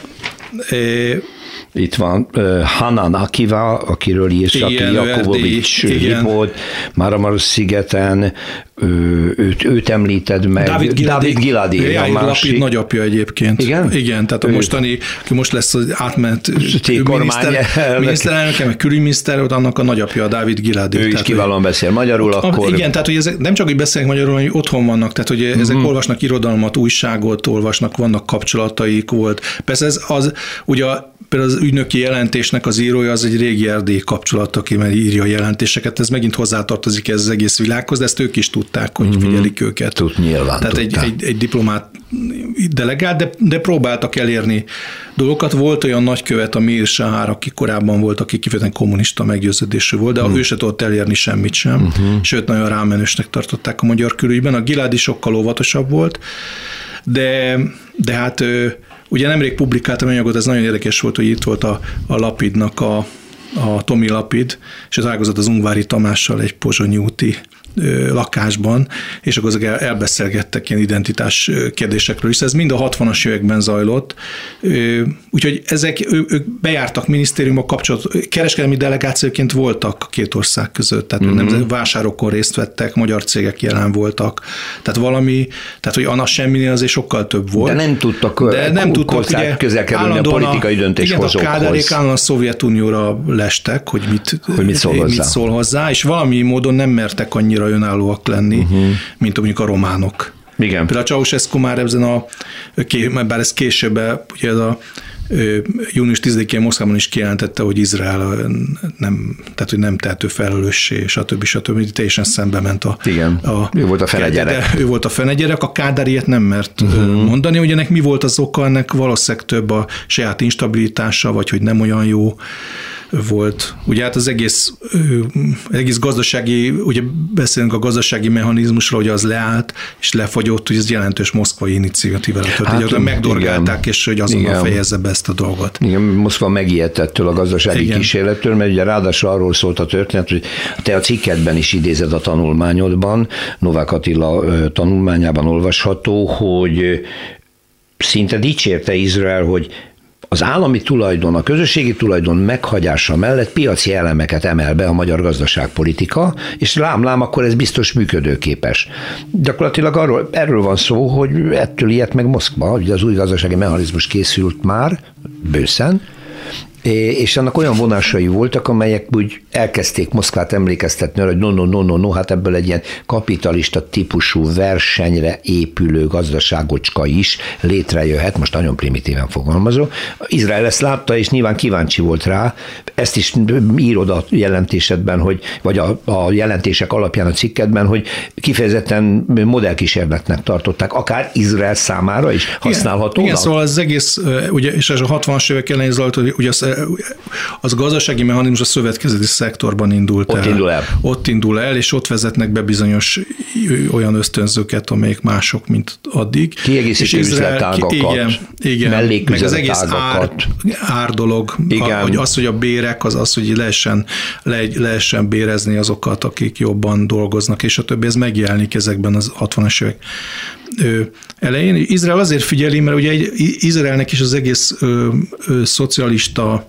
itt van uh, Hanan Akiva, akiről írt Saki Jakobovics riport, Máramaros szigeten, őt, őt említed meg. David Giladi. David Giladi a másik. Lapid nagyapja egyébként. Igen? Igen, tehát a mostani, aki most lesz az átment miniszter, miniszterelnök, meg külügyminiszter, ott annak a nagyapja, a David Giladi. Ő is kiválóan beszél magyarul, ott, akkor... Igen, tehát hogy ezek nem csak, hogy beszélnek magyarul, hanem hogy otthon vannak, tehát hogy ezek uh-huh. olvasnak irodalmat, újságot, olvasnak, vannak kapcsolataik volt. Persze ez az, ugye például az ügynöki jelentésnek az írója az egy régi erdély kapcsolat, aki már írja a jelentéseket, ez megint hozzátartozik ez az egész világhoz, de ezt ők is tudták, hogy mm-hmm. figyelik őket. Tud, nyilván Tehát egy, egy, egy diplomát delegált, de, de próbáltak elérni dolgokat. Volt olyan nagykövet, a Mir Sahár, aki korábban volt, aki kifejezetten kommunista meggyőződésű volt, de mm. ő se tudott elérni semmit sem, mm-hmm. sőt, nagyon rámenősnek tartották a magyar külügyben. A Giládi sokkal óvatosabb volt, de, de hát Ugye nemrég publikáltam anyagot, ez nagyon érdekes volt, hogy itt volt a, a Lapidnak a, a Tomi Lapid, és az ágazat az Ungvári Tamással egy pozsonyi úti lakásban, és akkor azok elbeszélgettek ilyen identitás kérdésekről is. Ez mind a 60-as években zajlott. Úgyhogy ezek, ők bejártak minisztériumok kapcsolat, kereskedelmi delegációként voltak két ország között, tehát uh-huh. nem, vásárokon részt vettek, magyar cégek jelen voltak, tehát valami, tehát hogy annak semminél azért sokkal több volt. De nem tudtak, de nem tudtak ugye, közel kerülni a politikai döntéshozókhoz. Igen, a kádárék állandóan a Szovjetunióra lestek, hogy mit, hogy mit, szól, mit szól hozzá, és valami módon nem mertek annyira önállóak lenni, uh-huh. mint mondjuk a románok. Igen. Például a Ceausescu már ebben a, bár ez később, ugye ez a június 10-én Moszkvában is kijelentette, hogy Izrael nem, tehát hogy nem tehető felelőssé, stb. stb. Teljesen szembe ment a... Igen, a, ő volt a fenegyerek. Ő volt a fenegyerek, a Kádár ilyet nem mert uh-huh. mondani, hogy ennek mi volt az oka, ennek valószínűleg több a saját instabilitása, vagy hogy nem olyan jó volt. Ugye hát az egész, egész gazdasági, ugye beszélünk a gazdasági mechanizmusról, hogy az leállt és lefagyott, hogy ez jelentős moszkvai iniciatíva lett. Hát, hogy megdorgálták, igen. és hogy azonnal igen. fejezze be ezt a dolgot. Igen, Moszkva megijedt ettől a gazdasági igen. kísérlettől, mert ugye ráadásul arról szólt a történet, hogy te a cikketben is idézed a tanulmányodban, Novák Attila tanulmányában olvasható, hogy szinte dicsérte Izrael, hogy az állami tulajdon, a közösségi tulajdon meghagyása mellett piaci elemeket emel be a magyar gazdaságpolitika, és lám-lám, akkor ez biztos működőképes. Gyakorlatilag arról, erről van szó, hogy ettől ilyet meg Moszkva, hogy az új gazdasági mechanizmus készült már bőszen, és annak olyan vonásai voltak, amelyek úgy elkezdték Moszkvát emlékeztetni hogy no, no, no, no, no, hát ebből egy ilyen kapitalista típusú versenyre épülő gazdaságocska is létrejöhet, most nagyon primitíven fogalmazó. Izrael ezt látta, és nyilván kíváncsi volt rá, ezt is írod a jelentésedben, hogy, vagy a, a jelentések alapján a cikkedben, hogy kifejezetten modellkísérletnek tartották, akár Izrael számára is használható. Igen, igen szóval az egész, ugye, és ez a 60-as évek elején zajlott, hogy ugye az az gazdasági mechanizmus a szövetkezeti szektorban indult ott el. Indul el. Ott indul el, és ott vezetnek be bizonyos olyan ösztönzőket, amelyek mások, mint addig. Kiegészítő és Izrael, igen, igen, meg az egész ár, ár dolog, igen. A, hogy az, hogy a bérek, az az, hogy lehessen, le, lehessen bérezni azokat, akik jobban dolgoznak, és a többi, ez megjelenik ezekben az 60-as évek elején. Izrael azért figyeli, mert ugye Izraelnek is az egész ö, ö, szocialista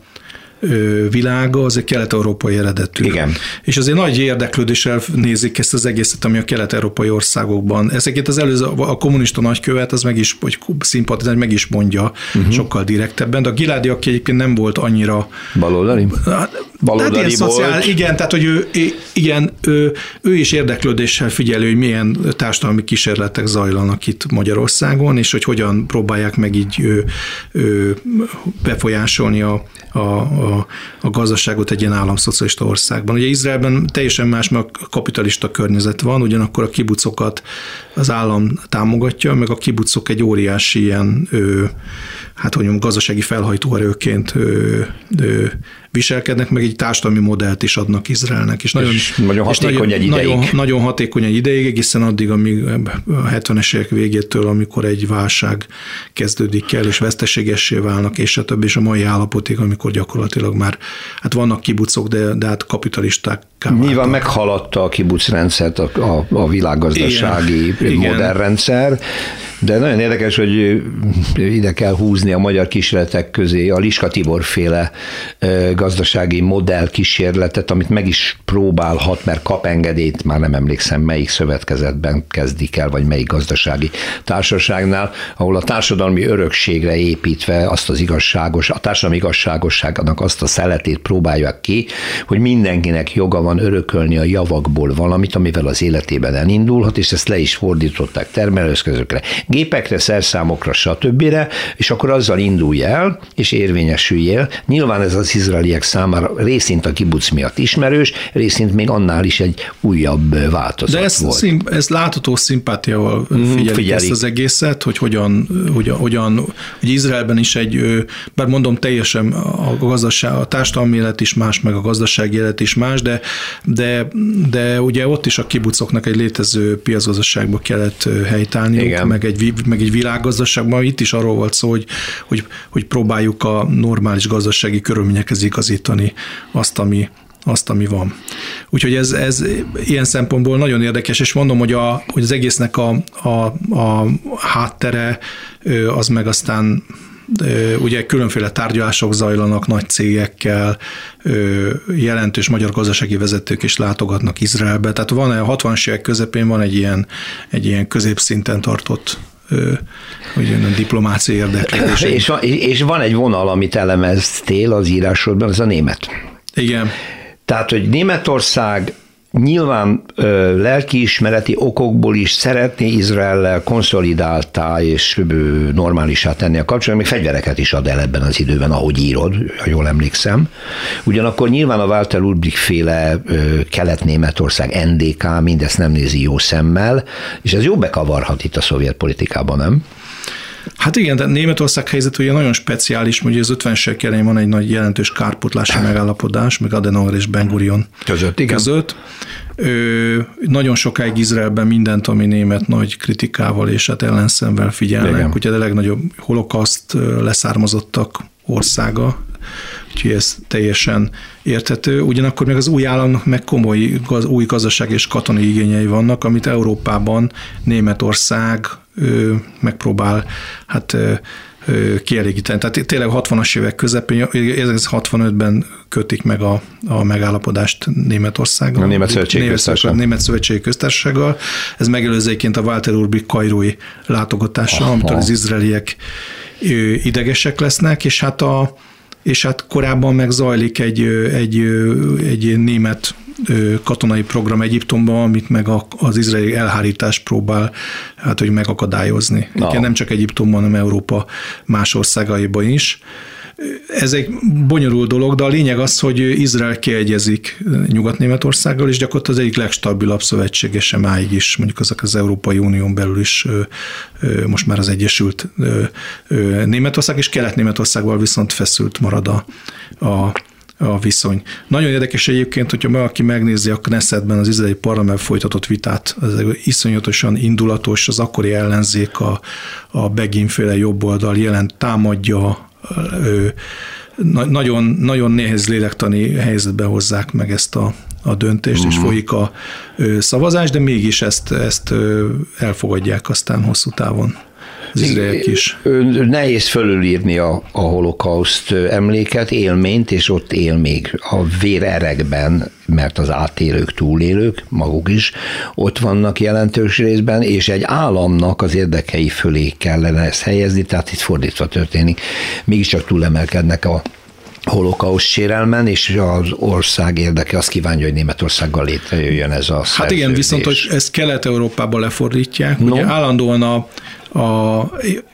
világa, az egy kelet-európai eredetű. Igen. És azért nagy érdeklődéssel nézik ezt az egészet, ami a kelet-európai országokban. Ezeket az előző, a kommunista nagykövet, az meg is, vagy szimpatizál, meg is mondja uh-huh. sokkal direktebben, de a Giládi, aki egyébként nem volt annyira... Baloldali? Hát, Baloldali tehát volt. Szociál, igen, tehát hogy ő, igen, ő, ő is érdeklődéssel figyelő, hogy milyen társadalmi kísérletek zajlanak itt Magyarországon, és hogy hogyan próbálják meg így ő, ő befolyásolni a, a, a, a gazdaságot egy ilyen államszocialista országban. Ugye Izraelben teljesen más, mert a kapitalista környezet van, ugyanakkor a kibucokat az állam támogatja, meg a kibucok egy óriási ilyen, ő, hát hogy mondjam, gazdasági felhajtóerőként ő, ő, viselkednek, meg egy társadalmi modellt is adnak Izraelnek. És nagyon, és nagyon hatékony és egy ideig. Nagyon, nagyon hatékony egy ideig, egészen addig, amíg a 70-es évek végétől, amikor egy válság kezdődik el, és veszteségessé válnak, és a többi, és a mai állapotig, amikor gyakorlatilag már, hát vannak kibucok, de, de hát kapitalisták. Nyilván meghaladta a kibucrendszert a, a, a világgazdasági Igen. modern rendszer, de nagyon érdekes, hogy ide kell húzni a magyar kísérletek közé a Liska Tibor féle gazdasági modell kísérletet, amit meg is próbálhat, mert kap engedélyt, már nem emlékszem melyik szövetkezetben kezdik el, vagy melyik gazdasági társaságnál, ahol a társadalmi örökségre építve azt az igazságos, a társadalmi igazságosságnak azt a szeletét próbálják ki, hogy mindenkinek joga van örökölni a javakból valamit, amivel az életében elindulhat, és ezt le is fordították termelőeszközökre, gépekre, szerszámokra, stb. és akkor azzal indulj el, és érvényesüljél. Nyilván ez az izraeliek számára részint a kibuc miatt ismerős, részint még annál is egy újabb változat De ez, volt. Szimp, ez látható szimpátiával mhm, figyelik, figyelik ezt az egészet, hogy hogyan, hogyan, hogyan hogy Izraelben is egy, bár mondom teljesen a gazdaság, a társadalmi élet is más, meg a gazdasági élet is más, de, de, de ugye ott is a kibucoknak egy létező piacgazdaságba kellett helytállniuk, meg egy, meg egy világgazdaságban. Itt is arról volt szó, hogy, hogy, hogy próbáljuk a normális gazdasági körülményekhez igazítani azt, ami, azt, ami van. Úgyhogy ez, ez ilyen szempontból nagyon érdekes, és mondom, hogy, a, hogy az egésznek a, a, a háttere az meg aztán ugye különféle tárgyalások zajlanak nagy cégekkel, jelentős magyar gazdasági vezetők is látogatnak Izraelbe, tehát van a 60-as évek közepén van egy ilyen, egy ilyen középszinten tartott hogy a diplomáciai érdeklődés. És, van, és van egy vonal, amit elemeztél az írásodban, ez a német. Igen. Tehát, hogy Németország nyilván lelkiismereti okokból is szeretné Izraellel konszolidáltá és normálisá tenni a kapcsolatot, még fegyvereket is ad el ebben az időben, ahogy írod, ha jól emlékszem. Ugyanakkor nyilván a Walter Ulbricht féle Kelet-Németország, NDK mindezt nem nézi jó szemmel, és ez jó bekavarhat itt a szovjet politikában, nem? Hát igen, de Németország helyzet ugye nagyon speciális, ugye az 50-es évek elején van egy nagy jelentős kárpotlási megállapodás, meg Adenauer és Ben Gurion között. Igen. között. Ö, nagyon sokáig Izraelben mindent, ami német nagy kritikával és hát ellenszemvel figyelnek. Igen. Ugye a legnagyobb holokaszt leszármazottak országa, úgyhogy ez teljesen érthető. Ugyanakkor még az új államnak meg komoly gaz, új gazdaság és katonai igényei vannak, amit Európában Németország megpróbál hát kielégíteni. Tehát tényleg 60-as évek közepén, 1965-ben kötik meg a, a megállapodást Németországgal. A Német Szövetségi Köztársasággal. Német Szövetségi Köztársasággal. Ez megelőzőként a Walter Urbik kairói látogatása, amitől az izraeliek idegesek lesznek, és hát a és hát korábban meg zajlik egy, egy, egy német katonai program Egyiptomban, amit meg az izraeli elhárítás próbál hát, hogy megakadályozni. No. Nem csak Egyiptomban, hanem Európa más országaiban is. Ez egy bonyolult dolog, de a lényeg az, hogy Izrael kiegyezik Nyugat-Németországgal, és gyakorlatilag az egyik legstabilabb szövetségese máig is, mondjuk azok az Európai Unión belül is most már az Egyesült Németország, és Kelet-Németországgal viszont feszült marad a, a a viszony. Nagyon érdekes egyébként, hogyha valaki megnézi a Knessetben az izraeli parlament folytatott vitát, az iszonyatosan indulatos, az akkori ellenzék a, a Begin-féle jobboldal jelent támadja, ő, nagyon, nagyon nehéz lélektani helyzetbe hozzák meg ezt a, a döntést, uh-huh. és mhm. folyik a szavazás, de mégis ezt, ezt elfogadják aztán hosszú távon az izraeliek is. Nehéz fölülírni a, a holokauszt emléket, élményt, és ott él még a vérerekben, mert az átélők, túlélők, maguk is ott vannak jelentős részben, és egy államnak az érdekei fölé kellene ezt helyezni, tehát itt fordítva történik. Mégiscsak túlemelkednek a holokauszt sérelmen, és az ország érdeke azt kívánja, hogy Németországgal létrejöjjön ez a Hát szerződés. igen, viszont hogy ezt Kelet-Európába lefordítják, no. ugye állandóan a a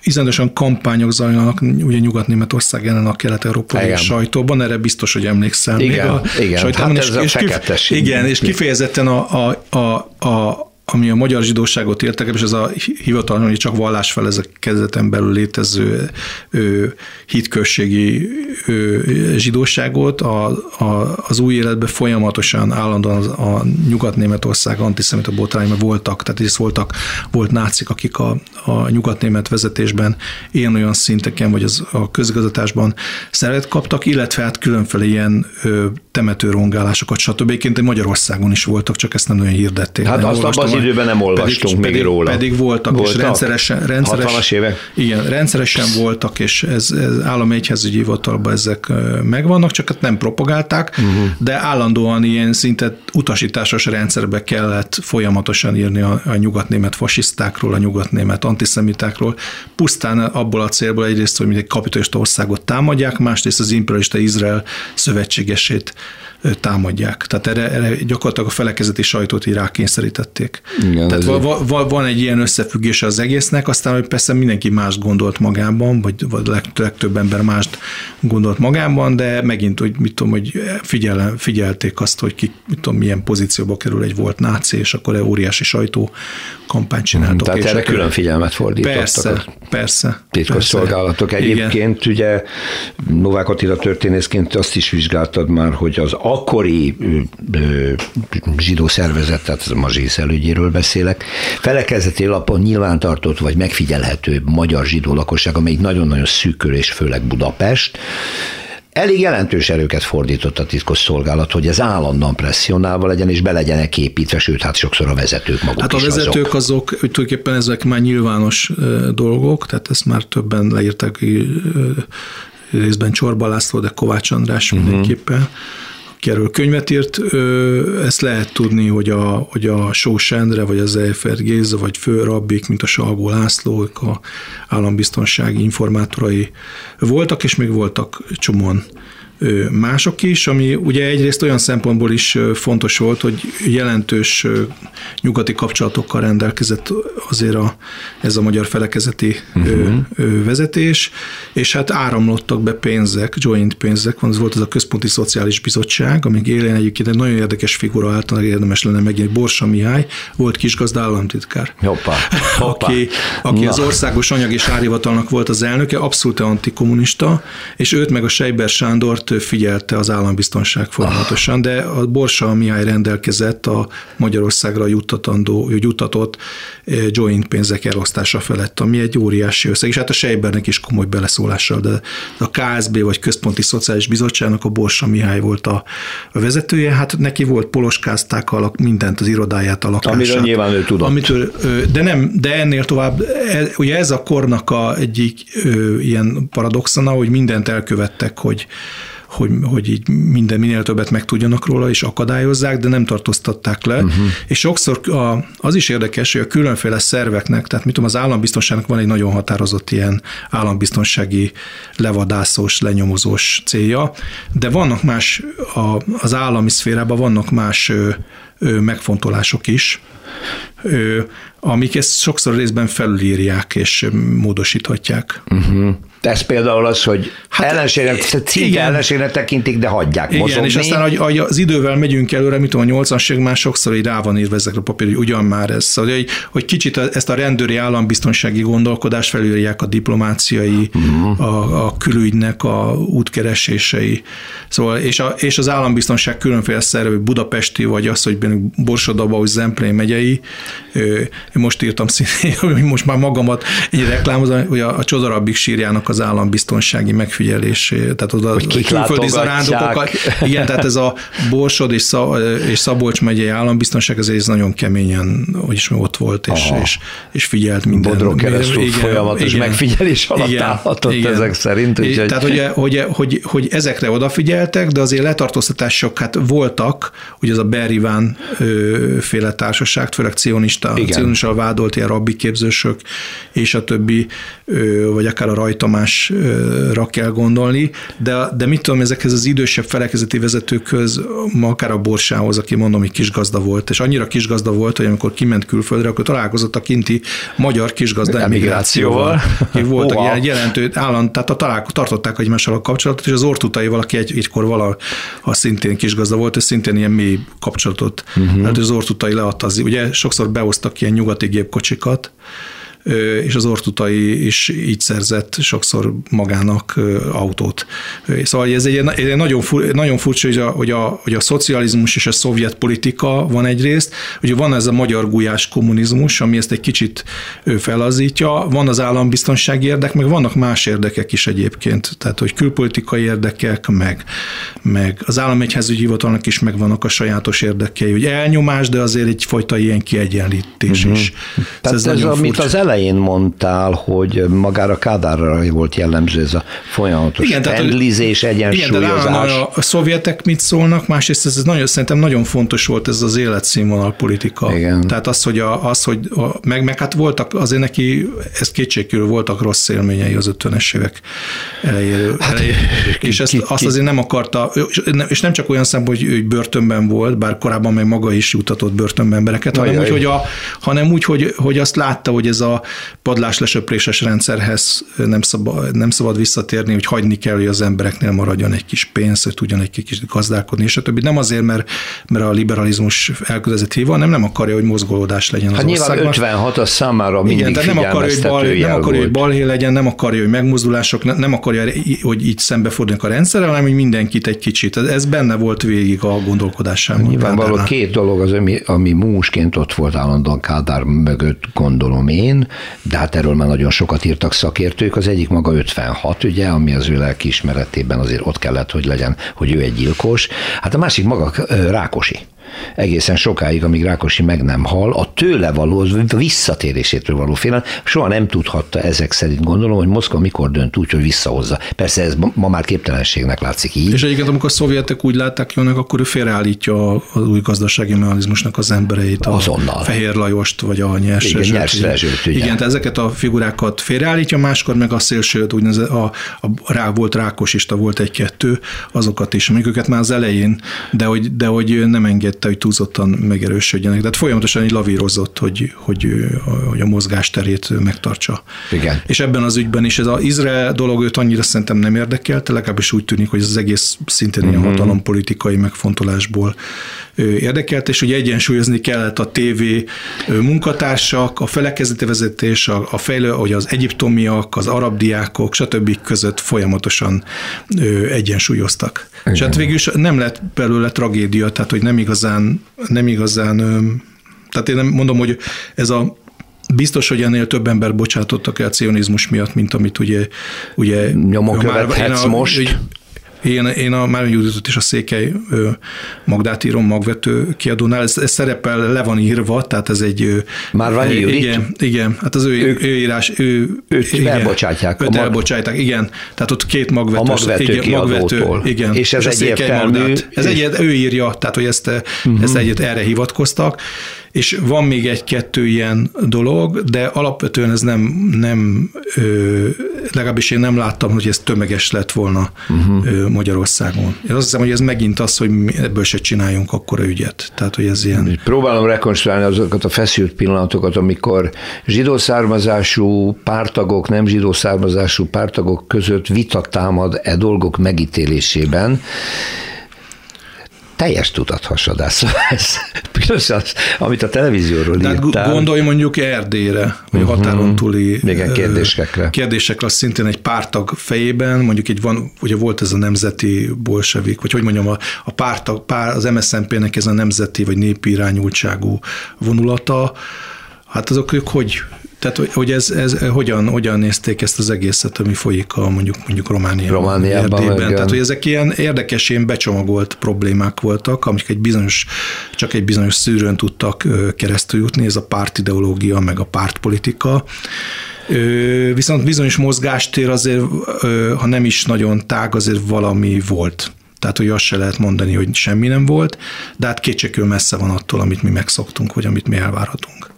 izendosan kampányok zajlanak ugye Nyugat-Németország ellen a kelet-európai sajtóban, erre biztos, hogy emlékszel. Igen, még a igen. Sajtóban, hát ez és, a és kif- Igen, és kifejezetten a, a, a, a ami a magyar zsidóságot értek, és ez a hivatalban csak vallásfelekezeten belül létező ő, hitközségi ő, zsidóságot a, a, az új életben folyamatosan állandóan a, a nyugat-németország antiszemita botrányban voltak, tehát is voltak, volt nácik, akik a, a nyugat-német vezetésben ilyen olyan szinteken, vagy az, a közgazdatásban szeret kaptak, illetve hát különféle ilyen ö, temetőrongálásokat, stb. Egyébként Magyarországon is voltak, csak ezt nem nagyon hirdették. Hát azt abban időben nem olvastunk pedig, még pedig, róla. Pedig voltak, voltak, és rendszeresen, rendszeres, 60-as évek? Igen, rendszeresen voltak, és ez, ez állami egyházügyi hivatalban ezek megvannak, csak hát nem propagálták, uh-huh. de állandóan ilyen szinte utasításos rendszerbe kellett folyamatosan írni a, a nyugatnémet fasisztákról, a nyugatnémet antiszemitákról, pusztán abból a célból egyrészt, hogy egy kapitalista országot támadják, másrészt az imperialista Izrael szövetségesét támadják. Tehát erre, erre gyakorlatilag a felekezeti sajtót így rákényszerítették. Igen, Tehát va, va, van egy ilyen összefüggése az egésznek, aztán hogy persze mindenki más gondolt magában, vagy, vagy legtöbb ember mást gondolt magában, de megint, hogy mit tudom, hogy figyel, figyelték azt, hogy ki, mit tudom, milyen pozícióba kerül egy volt náci, és akkor egy óriási sajtó kampányt csináltok. Tehát erre külön figyelmet fordítottak. Persze, persze. Titkos szolgálatok. Egyébként Igen. ugye Novák Attila történészként azt is vizsgáltad már, hogy az akkori zsidó szervezet, tehát a Mazsész elődjéről beszélek, felekezeti lapon nyilvántartott vagy megfigyelhető magyar zsidó lakosság, amelyik nagyon-nagyon szűkül, és főleg Budapest, elég jelentős erőket fordított a titkos szolgálat, hogy ez állandóan presszionálva legyen, és be legyenek építve, sőt, hát sokszor a vezetők maguk Hát a vezetők azok. azok, hogy tulajdonképpen ezek már nyilvános dolgok, tehát ezt már többen leírták ö, részben Csorba László, de Kovács András mindenképpen, aki könyvet írt, ezt lehet tudni, hogy a, hogy a Sós Endre, vagy az Eifer Géza, vagy főrabbik, mint a Salgó László, a állambiztonsági informátorai voltak, és még voltak csomóan mások is, ami ugye egyrészt olyan szempontból is fontos volt, hogy jelentős nyugati kapcsolatokkal rendelkezett azért a, ez a magyar felekezeti uh-huh. vezetés, és hát áramlottak be pénzek, joint pénzek, van, ez volt ez a Központi Szociális Bizottság, amíg élén egyébként egy nagyon érdekes figura általában érdemes lenne megint, Borsa Mihály, volt kisgazda államtitkár Hoppá, [LAUGHS] hoppá. aki, aki Na. az országos anyag és árhivatalnak volt az elnöke, abszolút antikommunista, és őt meg a Seiber Sándort figyelte az állambiztonság folyamatosan, de a Borsa Mihály rendelkezett a Magyarországra juttatandó, juttatott eh, joint pénzek elosztása felett, ami egy óriási összeg, és hát a Seibernek is komoly beleszólással, de a KSB vagy Központi Szociális Bizottságnak a Borsa Mihály volt a, vezetője, hát neki volt poloskázták a lak, mindent, az irodáját, a lakását. Amiről nyilván ő tudott. Amitől, de nem, de ennél tovább, e- ugye ez a kornak a egyik ö, ilyen paradoxona, hogy mindent elkövettek, hogy hogy, hogy így minden minél többet megtudjanak róla, és akadályozzák, de nem tartóztatták le. Uh-huh. És sokszor a, az is érdekes, hogy a különféle szerveknek, tehát mit tudom, az állambiztonságnak van egy nagyon határozott ilyen állambiztonsági levadászós, lenyomozós célja, de vannak más, a, az állami szférában vannak más ö, ö, megfontolások is, ö, amik ezt sokszor részben felülírják és módosíthatják. Uh-huh. Ez például az, hogy hát, ellenségnek, szinte igen. ellenségnek tekintik, de hagyják Igen, mozogni. és aztán, hogy, hogy az idővel megyünk előre, mit tudom, a 80 már sokszor így rá van írva ezekre a papír, hogy ugyan már ez. Szóval, hogy, hogy kicsit ezt a rendőri állambiztonsági gondolkodást felülják a diplomáciai, uh-huh. a, a külügynek a útkeresései. Szóval, és, a, és az állambiztonság különféle szervei, budapesti, vagy az, hogy Borsodaba, vagy Zemplén megyei. Én most írtam szintén, [LAUGHS] hogy most már magamat így reklámozom, hogy a, a Csodarabbik sírjának az állambiztonsági megfigyelés, tehát oda Hogy kik külföldi zarándokokat, igen, tehát ez a Borsod és, Szab- és Szabolcs megyei állambiztonság, ez, ez nagyon keményen, hogy is ott volt, és, Aha. és, és figyelt minden. Bodrog keresztül igen, folyamatos megfigyelés alatt állhatott ezek szerint, Igen. úgyhogy- Tehát, hogy, hogy, hogy, hogy, ezekre odafigyeltek, de azért letartóztatások hát voltak, ugye az a Beriván féle társaság, főleg cionista, Igen. cionista vádolt ilyen rabbi képzősök, és a többi, vagy akár a rajtamásra kell gondolni, de, de mit tudom, ezekhez az idősebb felekezeti vezetőkhöz, ma akár a Borsához, aki mondom, hogy kisgazda volt, és annyira kisgazda volt, hogy amikor kiment külföldre, akkor találkozott a kinti magyar kisgazda Emigrációval. Akik voltak ilyen jelentő állam, tehát a találko, tartották egymással a kapcsolatot, és az ortutaival, aki egy, egykor vala, ha szintén kisgazda volt, és szintén ilyen mély kapcsolatot. Uh-huh. Hát az ortutai leadta, az, ugye sokszor behoztak ilyen nyugati gépkocsikat, és az ortutai is így szerzett sokszor magának autót. Szóval ez egy, egy nagyon, fur, nagyon furcsa, hogy a, hogy, a, hogy a szocializmus és a szovjet politika van egyrészt, hogy van ez a magyar gulyás kommunizmus, ami ezt egy kicsit felazítja, van az állambiztonsági érdek, meg vannak más érdekek is egyébként, tehát hogy külpolitikai érdekek, meg, meg az államegyházügyi hivatalnak is megvannak a sajátos érdekei, hogy elnyomás, de azért egyfajta ilyen kiegyenlítés uh-huh. is. Tehát ez, ez nagyon amit furcsa. az elején mondtál, hogy magára Kádárra volt jellemző ez a folyamatos Igen, tehát, Igen, de egyensúlyozás. állandóan a, a szovjetek mit szólnak, másrészt ez, ez nagyon, szerintem nagyon fontos volt ez az életszínvonal politika. Igen. Tehát az, hogy, a, az, hogy a, meg, meg hát voltak, azért neki, ez kétségkívül voltak rossz élményei az 50-es évek elejéről. Hát, elejéről és ezt, ki- azt ki- azért nem akarta, és nem- csak olyan szempont, hogy ő börtönben volt, bár korábban meg maga is jutatott börtönbe embereket, hanem Ajaj. úgy, hogy, a, hanem úgy, hogy, hogy azt látta, hogy ez a padlás lesöpréses rendszerhez nem szabad, nem szabad visszatérni, hogy hagyni kell, hogy az embereknél maradjon egy kis pénz, hogy tudjon egy kicsit gazdálkodni, és a többi. Nem azért, mert, mert a liberalizmus elkötelezett híva, hanem nem akarja, hogy mozgolódás legyen az Hát nyilván országban. 56 az számára mindig Igen, tehát nem akarja, hogy, bal, nem akarja, hogy balhé legyen, nem akarja, hogy megmozdulások, ne- nem akarja, hogy így szembeforduljanak a rendszerrel, hanem hogy mindenkit egy kicsit. Ez- benne volt végig a gondolkodásában. Nyilvánvaló Kádárnál. két dolog az, ami, ami músként ott volt állandóan Kádár mögött, gondolom én. De hát erről már nagyon sokat írtak szakértők. Az egyik maga 56, ugye, ami az ő lelkiismeretében azért ott kellett, hogy legyen, hogy ő egy gyilkos. Hát a másik maga Rákosi egészen sokáig, amíg Rákosi meg nem hal, a tőle való, a visszatérésétől való félelem, soha nem tudhatta ezek szerint gondolom, hogy Moszkva mikor dönt úgy, hogy visszahozza. Persze ez ma már képtelenségnek látszik így. És egyébként, amikor a szovjetek úgy látták jönnek, akkor ő félreállítja az új gazdasági mechanizmusnak az embereit. A Azonnal. Fehér Lajost, vagy a nyers Igen, nyers Rezsőt, ugye. Igen, tehát ezeket a figurákat félreállítja, máskor meg a szélsőt, úgy a, a, rá volt rákosista, volt egy-kettő, azokat is, amik őket már az elején, de hogy, de hogy nem engedte, hogy túlzottan megerősödjenek. Tehát folyamatosan így lavírozott, hogy, hogy, hogy a mozgásterét megtartsa. Igen. És ebben az ügyben is ez az Izrael dolog őt annyira szerintem nem érdekelte, legalábbis úgy tűnik, hogy ez az egész szintén ilyen uh-huh. hatalompolitikai megfontolásból érdekelt, és ugye egyensúlyozni kellett a TV munkatársak, a felekezeti vezetés, a, a fejlő, hogy az egyiptomiak, az arab diákok, stb. között folyamatosan egyensúlyoztak. Igen. És hát végül is nem lett belőle tragédia, tehát hogy nem igazán, nem igazán tehát én nem mondom, hogy ez a Biztos, hogy ennél több ember bocsátottak el cionizmus miatt, mint amit ugye, ugye nyomon követhetsz a, most. Én, én a Márvin Juditot és a Székely Magdát írom magvető kiadónál, ez, ez szerepel, le van írva, tehát ez egy... Már van Judit? Igen, igen, hát az ő, ők, ő írás, ő... Őt igen, elbocsátják. Őt mag... elbocsátják, igen. Tehát ott két magvető. A magvető igen, magvető, igen. És ez és egyértelmű. Ez egy, ő írja, tehát hogy ezt, uh-huh. ezt egyet erre hivatkoztak, és van még egy-kettő ilyen dolog, de alapvetően ez nem, nem ö, legalábbis én nem láttam, hogy ez tömeges lett volna uh-huh. Magyarországon. Én azt hiszem, hogy ez megint az, hogy ebből se csináljunk akkora ügyet. Tehát, hogy ez ilyen... Próbálom rekonstruálni azokat a feszült pillanatokat, amikor zsidó származású pártagok, nem zsidó származású pártagok között vita támad e dolgok megítélésében, teljes tudathasadás. [LAUGHS] Ez piros az, amit a televízióról Tehát írtál. gondolj mondjuk Erdélyre, vagy uh-huh. határon túli Igen, kérdésekre. Kérdésekre, az szintén egy pártag fejében, mondjuk egy van, ugye volt ez a nemzeti bolsevik, vagy hogy mondjam, a, a pártag, pár, az MSZNP-nek ez a nemzeti vagy népi irányultságú vonulata, hát azok ők hogy tehát, hogy ez, ez hogyan, hogyan nézték ezt az egészet, ami folyik a mondjuk, mondjuk Romániában, Romániában Erdélyben. Tehát, hogy ezek ilyen érdekes, ilyen becsomagolt problémák voltak, amik egy bizonyos, csak egy bizonyos szűrőn tudtak keresztül jutni, ez a pártideológia, meg a pártpolitika. Viszont bizonyos mozgástér azért, ha nem is nagyon tág, azért valami volt. Tehát, hogy azt se lehet mondani, hogy semmi nem volt, de hát kétségkül messze van attól, amit mi megszoktunk, vagy amit mi elvárhatunk.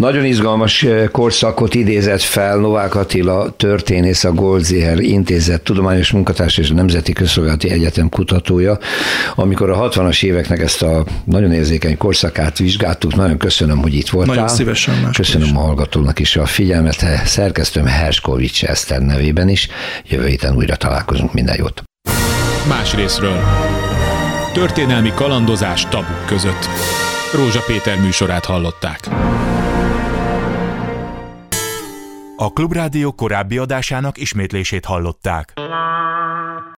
Nagyon izgalmas eh, korszakot idézett fel Novák Attila történész, a Goldziher Intézet tudományos munkatárs és a Nemzeti Közszolgálati Egyetem kutatója. Amikor a 60-as éveknek ezt a nagyon érzékeny korszakát vizsgáltuk, nagyon köszönöm, hogy itt voltál. Nagyon szívesen. Köszönöm is. a hallgatónak is a figyelmet, szerkesztőm Herskovics Eszter nevében is. Jövő héten újra találkozunk, minden jót. Más részről. Történelmi kalandozás tabuk között. Rózsa Péter műsorát hallották. A Klubrádió korábbi adásának ismétlését hallották.